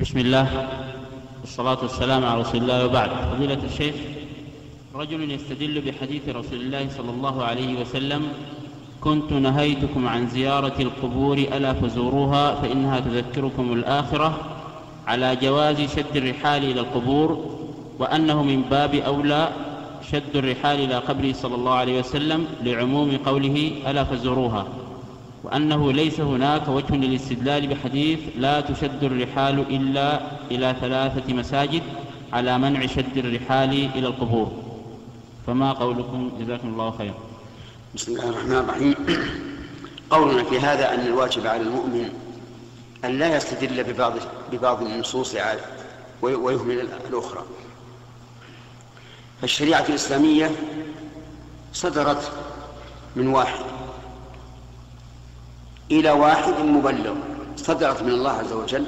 بسم الله والصلاة والسلام على رسول الله وبعد. فضيلة الشيخ رجل يستدل بحديث رسول الله صلى الله عليه وسلم كنت نهيتكم عن زيارة القبور ألا فزوروها فإنها تذكركم الآخرة على جواز شد الرحال إلى القبور وأنه من باب أولى شد الرحال إلى قبره صلى الله عليه وسلم لعموم قوله ألا فزوروها. وأنه ليس هناك وجه للاستدلال بحديث لا تشد الرحال إلا إلى ثلاثة مساجد على منع شد الرحال إلى القبور. فما قولكم؟ جزاكم الله خيرا. بسم الله الرحمن الرحيم. قولنا في هذا أن الواجب على المؤمن أن لا يستدل ببعض ببعض النصوص ويهمل الأخرى. فالشريعة الإسلامية صدرت من واحد. إلى واحد مبلغ صدرت من الله عز وجل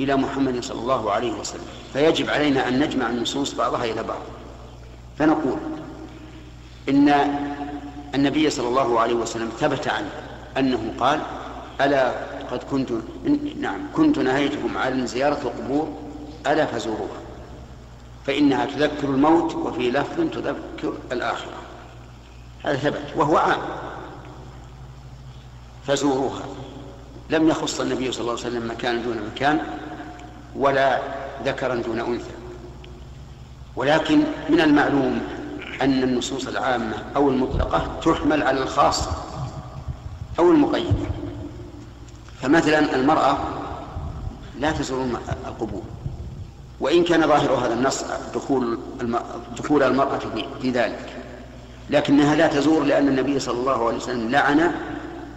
إلى محمد صلى الله عليه وسلم. فيجب علينا أن نجمع النصوص بعضها إلى بعض. فنقول إن النبي صلى الله عليه وسلم ثبت عنه أنه قال ألا قد كنت نعم كنت نهيتكم عن زيارة القبور ألا فزوروها فإنها تذكر الموت وفي لفظ تذكر الآخرة. هذا ثبت وهو عام. فزوروها. لم يخص النبي صلى الله عليه وسلم مكانا دون مكان ولا ذكرا دون أنثى. ولكن من المعلوم أن النصوص العامة أو المطلقة تحمل على الخاصة أو المقيدة فمثلا المرأة لا تزور القبور. وإن كان ظاهر هذا النص دخول دخول المرأة في ذلك. لكنها لا تزور لأن النبي صلى الله عليه وسلم لعن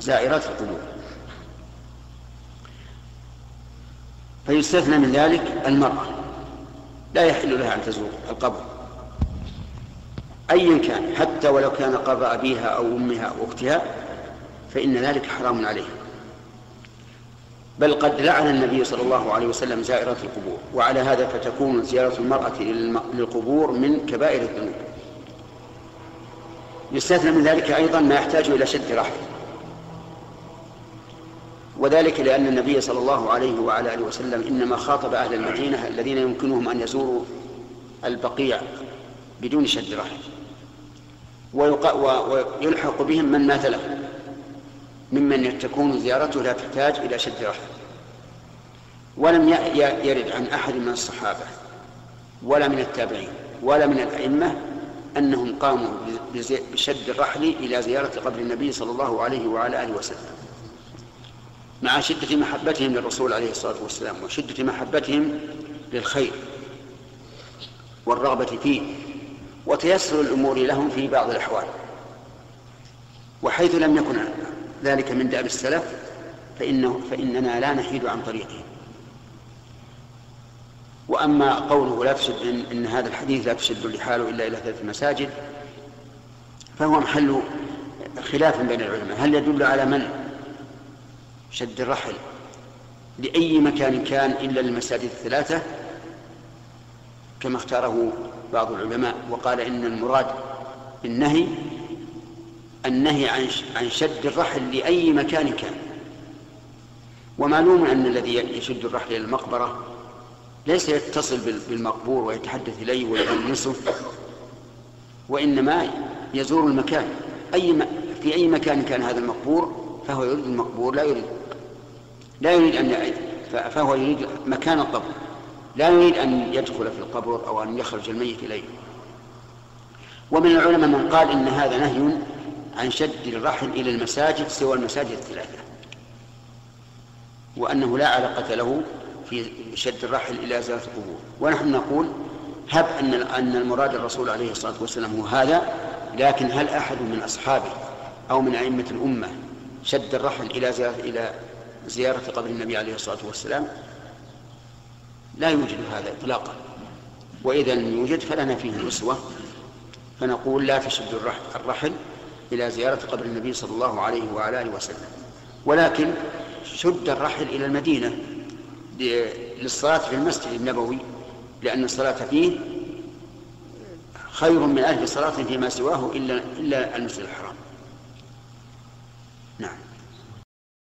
زائرات القبور. فيستثنى من ذلك المرأة. لا يحل لها أن تزور القبر. أيا كان حتى ولو كان قبر أبيها أو أمها أو أختها فإن ذلك حرام عليها بل قد لعن النبي صلى الله عليه وسلم زائرات القبور وعلى هذا فتكون زيارة المرأة للقبور من كبائر الذنوب. يستثنى من ذلك أيضا ما يحتاج إلى شد رحل وذلك لأن النبي صلى الله عليه وعلى آله وسلم إنما خاطب أهل المدينة الذين يمكنهم أن يزوروا البقيع بدون شد رحل ويلحق بهم من مات له ممن تكون زيارته لا تحتاج إلى شد رحل ولم يرد عن أحد من الصحابة ولا من التابعين ولا من الأئمة أنهم قاموا بشد الرحل إلى زيارة قبر النبي صلى الله عليه وعلى آله وسلم. مع شدة محبتهم للرسول عليه الصلاة والسلام وشدة محبتهم للخير والرغبة فيه وتيسر الأمور لهم في بعض الأحوال. وحيث لم يكن ذلك من دأب السلف فإنه فإننا لا نحيد عن طريقه وأما قوله لا تشد إن هذا الحديث لا تشد الرحال إلا إلى ثلاث مساجد فهو محل خلاف بين العلماء. هل يدل على من شد الرحل لأي مكان كان إلا للمساجد الثلاثة كما اختاره بعض العلماء وقال إن المراد بالنهي النهي عن عن شد الرحل لأي مكان كان ومعلوم أن الذي يشد الرحل إلى المقبرة ليس يتصل بالمقبور ويتحدث إليه ويؤنسه وإنما يزور المكان أي. في أي مكان كان هذا المقبور فهو يريد المقبور لا يريد لا يريد أن فهو يريد مكان القبر. لا يريد أن يدخل في القبر أو أن يخرج الميت إليه. ومن العلماء من قال إن هذا نهي عن شد الرحل إلى المساجد سوى المساجد الثلاثة. وأنه لا علاقة له في شد الرحل إلى زيارة القبور. ونحن نقول هب أن أن المراد الرسول عليه الصلاة والسلام هو هذا لكن هل أحد من أصحابه أو من أئمة الأمة شد الرحل إلى زيارة إلى زيارة قبر النبي عليه الصلاة والسلام. لا يوجد هذا إطلاقا. وإذا لم يوجد فلنا فيه الأسوة فنقول لا تشد الرحل إلى زيارة قبر النبي صلى الله عليه وعلى آله وسلم. ولكن شد الرحل إلى المدينة للصلاة في المسجد النبوي لأن الصلاة فيه خير من ألف صلاة فيما سواه إلا إلا المسجد الحرام. نعم.